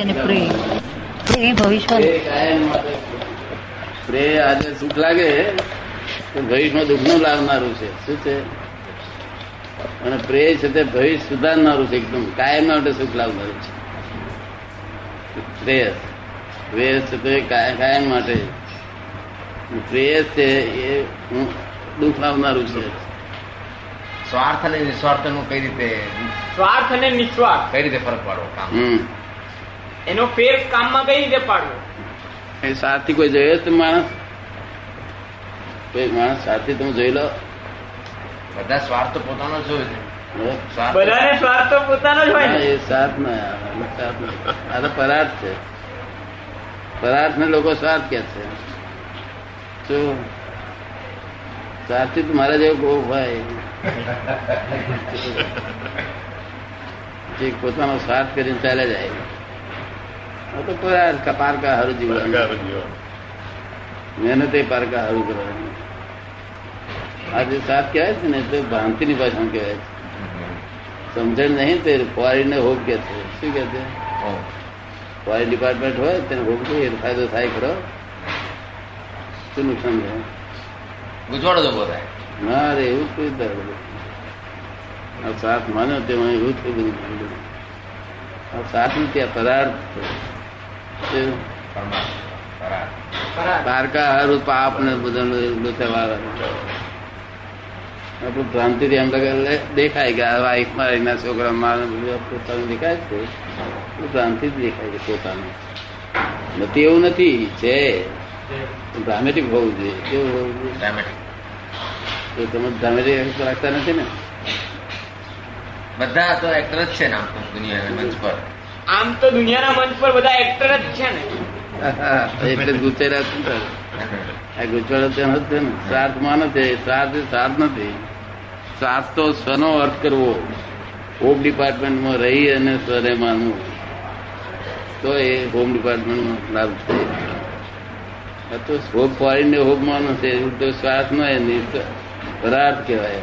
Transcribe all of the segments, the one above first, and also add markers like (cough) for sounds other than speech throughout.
અને પ્રેમ પ્રેમ ભવિષ્ય પ્રેય કાયમ માટે. પ્રેય આજે સુખ લાગે ભવિષ્યમાં દુઃખનું લાવનારું છે. શું છે? અને પ્રે છે તે ભવિષ્ય સુધારનારું છે એકદમ. કાયમ માટે સુખ લાવનારું છે. પ્રેયસ પ્રેયસ છે તે કાયમ માટે. પ્રેયસ છે એ દુઃખ લાવનારું છે. સ્વાર્થ અને નિસ્વાર્થનું કઈ રીતે સ્વાર્થ અને નિસ્વાર્થ. કઈ રીતે ફરક પાડવો કામ? એનો ફેર કામમાં કઈ રીતે પાડવો એ સાથી કોઈ જોયો છે માણસ કોઈ માણસ સાથી તમે જોઈ લો. બધા સ્વાર્થ તો પોતાનો જ હોય છે. બધાને સ્વાર્થ તો પોતાનો જ હોય ના, ને એ સાથ ના આવે. સાથ ના. આ તો પરાર્થ છે. પરાર્થ ને લોકો સ્વાર્થ કે છે. જો સાથી મારા જેવો બહુ ભાઈ (laughs) જે પોતાનો સ્વાર્થ કરીને ચાલે જાય. આ का પરાર્થ પારકા હારું જીવવાનું મહેનતે પારકા હારું કરવાનું આ જે સાથ કહેવાય છે ને તો ભ્રાંતિની ભાષામાં કહેવાય છે. સમજણ નહીં તે ફોરેન ને હોપ કે છે. શું કે છે. ફોરેન ડિપાર્ટમેન્ટ હોય તેને હોપ જોઈએ ફાયદો થાય ખરો. શું નુકસાન થાય? ગુજવાડો તો બોલાય ના રે એવું જ કોઈ દર્દ આ સાથ માન્યો તે એવું થયું બધું સાથ નથી આ પદાર્થ તારકા હારું પાપ ને બધાનું આપણું ભ્રાંતિથી એમ લાગે દેખાય કે વાઈફ મારે એના છોકરા મારે બધું પોતાનું દેખાય છે. ભ્રાંતિ જ દેખાય છે પોતાનું. નથી એવું નથી છે. ડ્રામેટિક હોવું જોઈએ. કેવું હોવું જોઈએ. તો તમે ડ્રામેટિક રાખતા નથી ને? બધા તો એક્ટર જ છે ને આમ દુનિયા દુનિયાના મંચ પર. આમ તો દુનિયાના મંચ પર બધા એક્ટર જ છે ને. એટલે ગુચેરા છે આ ગુચવાડો તેનો જ ને. સ્વાર્થમાં નથી સ્વાર્થ સ્વાર્થ નથી. સ્વાર્થ તો સ્વનો અર્થ કરવો? હોમ ડિપાર્ટમેન્ટમાં રહી અને સ્વને માનવું? તો એ હોમ ડિપાર્ટમેન્ટમાં લાભ છે. તો હોમ ફોરીન ને માનો છે તો શ્વાસ નો એની રાત કહેવાય.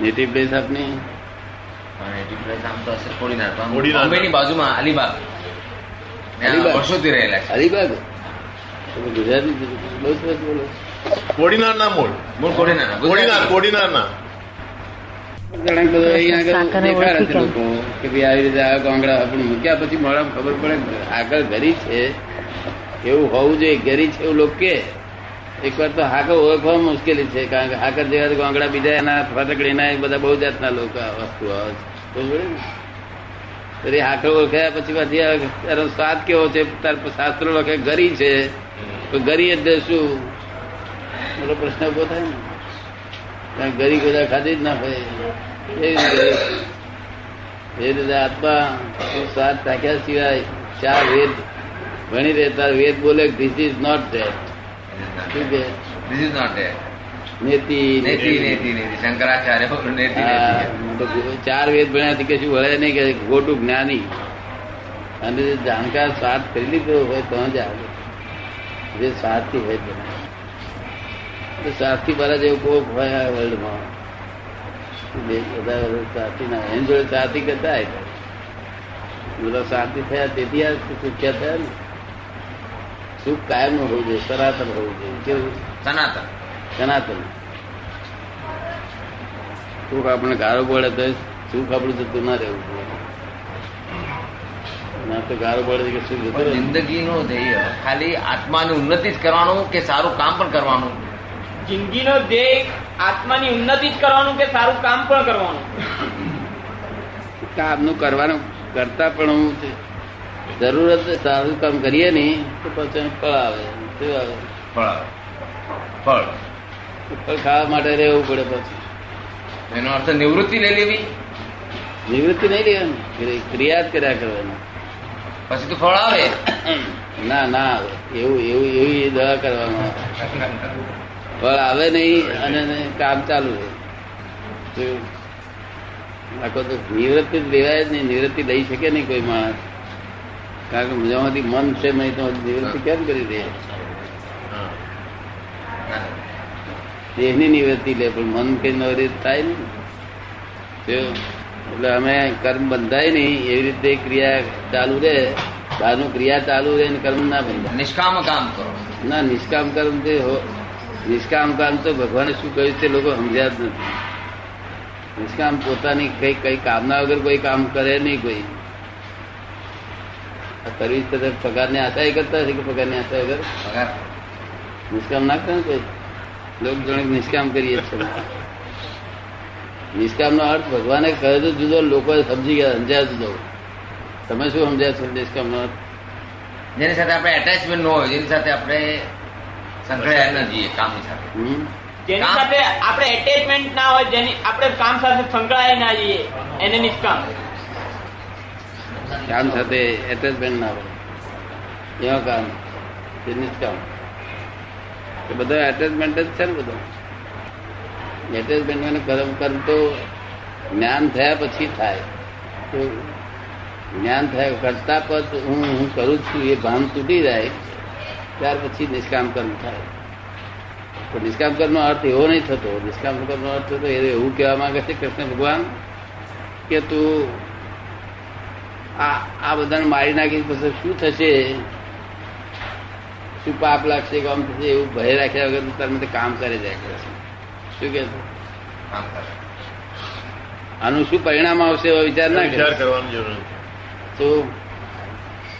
નેટિવ પ્લેસ આપની? પણ એ difference આમ તો હશે કોડીનાર. પણ બોમ્બેની બાજુમાં અલીબાગ. અલીબાગ. વર્ષોથી રહેલા છે. અલીબાગ? તમે ગુજરાતી બહુ સરસ બોલો. કોડીનાર ના મૂળ મૂળ કોડીનાર કોડીનાર કોડીનાર ના ઘણા બધા અહીંયા દેખાડે છે લોકો કે ભાઈ આવી રીતે આ ગામડા આપણે મૂક્યા પછી મારા ખબર પડે આગળ ઘરી છે. એવું હોવું જોઈએ ઘરી છે એવું લોકો કે. એક વાર તો હાકર ઓળખવા મુશ્કેલી છે કારણ કે હાકર જેવા ગાંગડા બીજા એના ફટકડીના બધા બહુ જાતના લોકો વસ્તુ આવે છે. તો એ ઓળખ્યા પછી પાછી એનો સ્વાદ કેવો છે? તાર શાસ્ત્રો લખે ગરી છે. તો ગરી એટલે શું? મોટો પ્રશ્ન ઊભો થાય ને. કારણ ગરી બધા ખાધી જ ના હોય. એ રીતે આત્મા સ્વાદ રાખ્યા સિવાય ચાર વેદ ભણી રહેતા વેદ બોલે ધીસ ઇઝ નોટ ધેટ શું કે? This is not there. નેતિ નેતિ નેતિ. નેતિ શંકરાચાર્ય નેતિ આ નેતિ તો ચાર વેદ ભણ્યાથી શું વળે નહીં કે ખોટું જ્ઞાની. અને જે જાણકાર સ્વાદ કરી લીધો હોય તો જ આવે. જે સ્વાદથી હોય તો. સ્વાદથી બરા જેવું કોક હોય આ વર્લ્ડમાં સાથી ના એની જોડે સાથી કરતા બધા શાંતિ થયા તેથી આ સુખ્યા થયા ને. સુખ કાયમનું હોવું જોઈએ સનાતન હોવું જોઈએ. કેવું? સનાતન. સનાતન સુખ આપણને ગારો પડે તો સુખ આપણું જતું ના રહેવું ના તો ગારો પડે કે સુખ જતું જિંદગીનો ધ્યેય ખાલી આત્માની ઉન્નતિ જ કરવાનું કે સારું કામ પણ કરવાનું? જિંદગીનો ધ્યેય આત્માની ઉન્નતિ જ કરવાનું કે સારું કામ પણ કરવાનું? કામનું કરવાનું કરતા પણ હું છે. જરૂરત સારું કામ કરીએ નહીં તો પછી ફળ આવે. શું આવે? ફળ. ફળ. ફળ ખાવા માટે રહેવું પડે પછી. એનો અર્થ નિવૃત્તિ નહીં લેવી? નિવૃત્તિ નહીં લેવાની. ક્રિયા જ કર્યા કરવાની. પછી તો ફળ આવે? ના ના એવું એવું એવી દવા કરવાનું. ફળ આવે નહીં અને કામ ચાલુ રહે. આખો તો નિવૃત્તિ જ લેવાય જ નહીં. નિવૃત્તિ લઈ શકે નહીં કોઈ માણસ. કારણ કે મજામાંથી મન છે નહીં તો નિવૃત્તિ કેમ કરી દે? દેહની નિવૃત્તિ લે પણ મન કઈ નિવૃત્તિ થાય ને શું? એટલે અમે કર્મ બંધાય નહીં એવી રીતે ક્રિયા ચાલુ રહે બહારનું ક્રિયા ચાલુ રહે ને કર્મ ના બંધાય નિષ્કામ કામ કરો ના નિષ્કામ કર્મ તે હો- નિષ્કામ કામ તો ભગવાને શું કહ્યું તે લોકો સમજ્યા જ નથી નિષ્કામ પોતાની કઈ કઈ કામના વગર કોઈ કામ કરે નહીં કોઈ આ સર્વિસ તરફ પગારની આશા એ કરતા હશે કે પગારની આશા વગર પગાર નિષ્કામ ના કરે ને કોઈ લોક જણે નિષ્કામ કરીએ છીએ. નિષ્કામ નો અર્થ ભગવાને કહે તો જુદો લોકો સમજી ગયા સમજ્યા જુદો. તમે શું સમજ્યા છો નિષ્કામ નો અર્થ? જેની સાથે આપણે એટેચમેન્ટ ન હોય જેની સાથે આપણે સંકળાયેલા ન જઈએ કામની સાથે. જેની સાથે આપણે એટેચમેન્ટ ના હોય જેની આપણે કામ સાથે સંકળાય ના જઈએ એને નિષ્કામ. કામ સાથે એટેચમેન્ટ ના હોય. એવા કામ નિષ્કામ. એ બધો એટેચમેન્ટ જ છે ને બધો. એટેચમેન્ટ કર્મ કર્મ તો જ્ઞાન થયા પછી થાય. જ્ઞાન થાય કરતા પદ હું હું કરું છું એ ભાન તૂટી જાય, ત્યાર પછી નિષ્કામ કર્મ થાય. તો નિષ્કામ કર્મનો અર્થ એવો નહીં થતો. નિષ્કામ કર્મનો અર્થ થતો એ એવું કહેવા માંગે છે કૃષ્ણ ભગવાન કે તું આ આ બધાને મારી નાખી પછી શું થશે? શું પાપ લાગશે કે આમ થશે એવું ભય રાખ્યા વગર તું તારે કામ કરે જાય શું કે આનું શું પરિણામ આવશે એવો વિચાર ના વિચાર કરે કરવાની જરૂર તો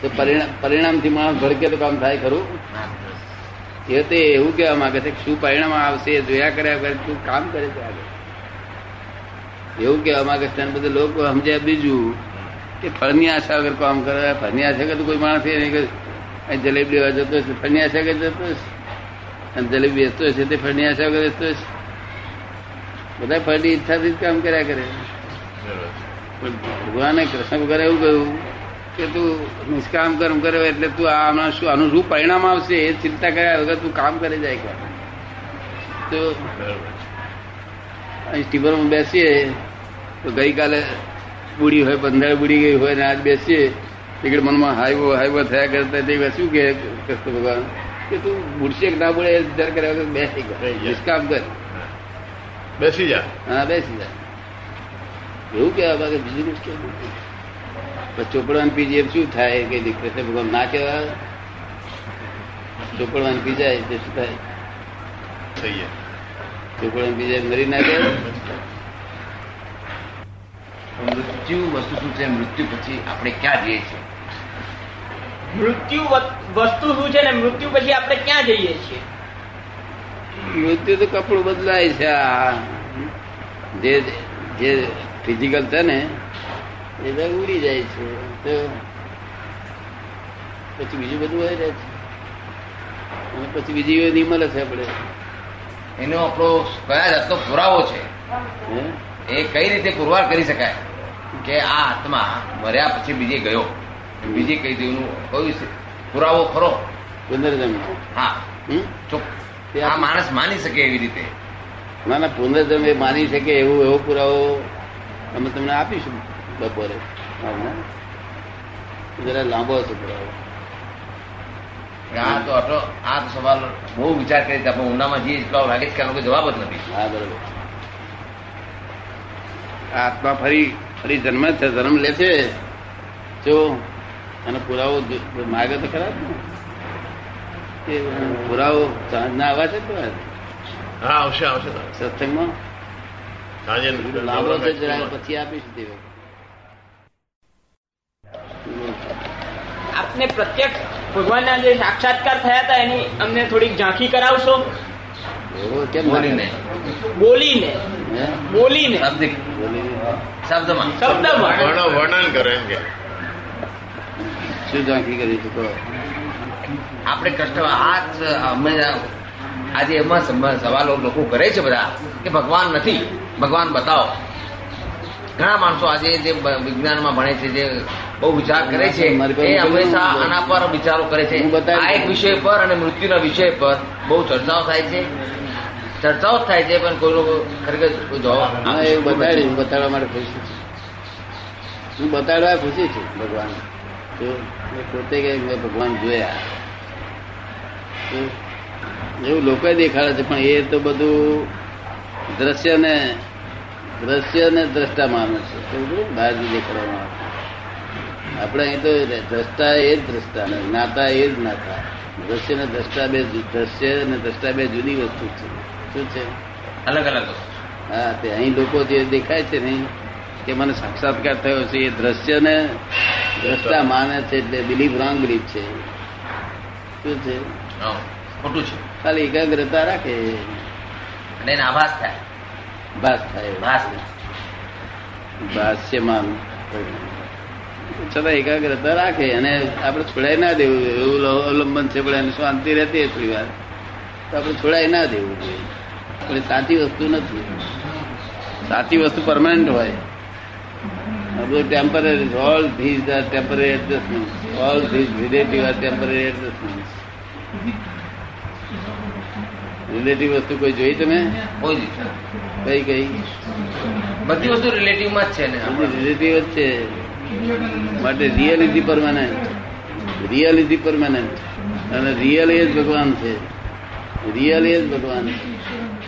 તો પરિણામ પરિણામથી માણસ ભડકે તો કામ થાય ખરું? એ તો એવું કહેવા માંગે છે કે શું પરિણામ આવશે જોયા કર્યા વગર શું કામ કરે છે આગળ. એવું કહેવા માંગે છે. બધા લોકો સમજ્યા બીજું કે ફળની આશા વગર કામ કરે ફળની આશા વગર તો કોઈ માણસ એ નહીં જલેબી લેવા જતો હશે ફળની આશા જતો અને જલેબી વેચતો હશે તે આશા વગર વેચતો હશે? બધા ફળની ઈચ્છાથી જ કામ કર્યા કરે. પણ ભગવાને કૃષ્ણ ભગવાને એવું કહ્યું કે તું નિષ્કામ કર્મ કરે એટલે તું આના શું આનું શું પરિણામ આવશે? એ ચિંતા કર્યા વગર તું કામ કરે જાય. તો અહીં સ્ટીમરમાં બેસીએ, તો ગઈકાલે બુડી હોય પંદર બુડી ગઈ હોય ને આજ બેસીએ એટલે મનમાં હાઈવો હાઈવો થયા કરતા તે શું કે કૃષ્ણ ભગવાન કે તું બુડશે કે ના બુડે એ વિચાર કર્યા વગર બેસી કર થઈ ગયા. નિષ્કામ કર બેસી જા હા બેસી જાય એવું કહેવા બાકી બીજું કશું કહેવું નથી. પણ ચોપડવાન પીજી એમ શું થાય કે કૃષ્ણ ભગવાન ના કહેવાય ચોપડવાન પી જાય તો શું થાય થઈ ગયા ચોપડવાન પી જાય મરી ના જાય મૃત્યુ વસ્તુ શું છે? મૃત્યુ પછી આપણે ક્યાં જઈએ છીએ? મૃત્યુ વસ્તુ શું છે ને મૃત્યુ પછી આપણે ક્યાં જઈએ છીએ? મૃત્યુ તો કપડું બદલાય છે આ. જે જે ફિઝિકલ છે ને એ બધા ઉડી જાય છે. તો પછી બીજું બધું હોય રહે છે. અને પછી બીજી નહીં મળે છે આપણે. એનો આપણો કયા જાતનો પુરાવો છે? એ કઈ રીતે પુરવાર કરી શકાય? કે આ આત્મા મર્યા પછી બીજે ગયો. બીજે કઈ દેવનું કોઈ પુરાવો ખરો? પુનર્જન્મ. હા. આ માણસ માની શકે એવી રીતે? ના ના પુનર્જન્મ એ માની શકે એવું એવો પુરાવો અમે તમને આપીશું બપોરે. જરા લાંબો હશે પુરાવો. આ તો આટલો આ તો સવાલ બહુ વિચાર કરી આપણે ઊંડામાં જઈએ એટલો લાગે છે કે જવાબ જ નથી. હા બરોબર. આત્મા ફરી ફરી જન્મ છે જન્મ લે છે. જો અને પુરાવો માગે તો ખરાબ ને. કે પુરાવો સાંજના આવા છે તો હા આવશે આવશે. સત્સંગમાં? સાંજે લાંબો છે જરા પછી આપીશ તે આપને પ્રત્યક્ષ ભગવાનના જે સાક્ષાત્કાર થયા હતા એની અમને થોડીક ઝાંખી કરાવશો? કેમ બોલીને. બોલીને. બોલીને. બોલીને શબ્દમાં. શબ્દમાં. વર્ણન કરે એમ કે. શું ઝાંખી કરી છે? તો આપણે કષ્ટ આ અમે આજે એમાં સવાલો લોકો કરે છે બધા કે ભગવાન નથી. ભગવાન બતાવો. ઘણા માણસો આજે જે વિજ્ઞાનમાં ભણે છે જે બહુ વિચાર કરે છે એ હંમેશા આના પર વિચારો કરે છે. આ એક વિષય પર અને મૃત્યુના વિષય પર બહુ ચર્ચાઓ થાય છે. ચર્ચાઓ થાય છે પણ કોઈ લોકો ખરેખર જોવા જવાબ બતાડવા માટે હું બતાડવા ખુશી છું ભગવાન મેં પોતે કે મેં ભગવાન જોયા. એવું લોકો દેખાડે છે પણ એ તો બધું દ્રશ્ય ને દ્રશ્ય ને દ્રષ્ટા માને છે. બહાર બહારથી દેખાડવામાં આવે. આપણે અહીં તો દ્રષ્ટા એ જ દ્રષ્ટા ને જ્ઞાતા એ જ જ્ઞાતા. દ્રશ્ય ને દ્રષ્ટા બે દ્રશ્ય ને દ્રષ્ટા બે જુદી વસ્તુ છે. શું છે? અલગ અલગ હા તે અહીં લોકો જે દેખાય છે ને કે મને સાક્ષાત્કાર થયો છે એ દ્રશ્ય ને દ્રષ્ટા માને છે એટલે બિલીફ રોંગ બિલીફ છે. શું છે? ખોટું છે. ખાલી એકાગ્રતા રાખે. અને આભાસ થાય. ભાસ થાય. ભાસ. ભાષ્યમાન છતાં એકાગ્રતા રાખે અને આપણે છોડાઈ ના દેવું એવું અવલંબન છે પણ એને શાંતિ રહેતી થોડી વાર. તો આપણે છોડાઈ ના દેવું જોઈએ. પણ સાચી વસ્તુ નથી. સાચી વસ્તુ પરમાનન્ટ હોય. આ બધું temporary all these are temporary adjustment all these relative are temporary relative વસ્તુ કોઈ જોઈ તમે? કોઈ કઈ બધી વસ્તુ રિલેટિવમાં જ છે ને. રિલેટિવ જ છે. માટે રિયલિટી પરમાનન્ટ રિયલિટી પરમાનન્ટ અને રિયલ એ જ ભગવાન છે. રિયલ એ જ ભગવાન છે.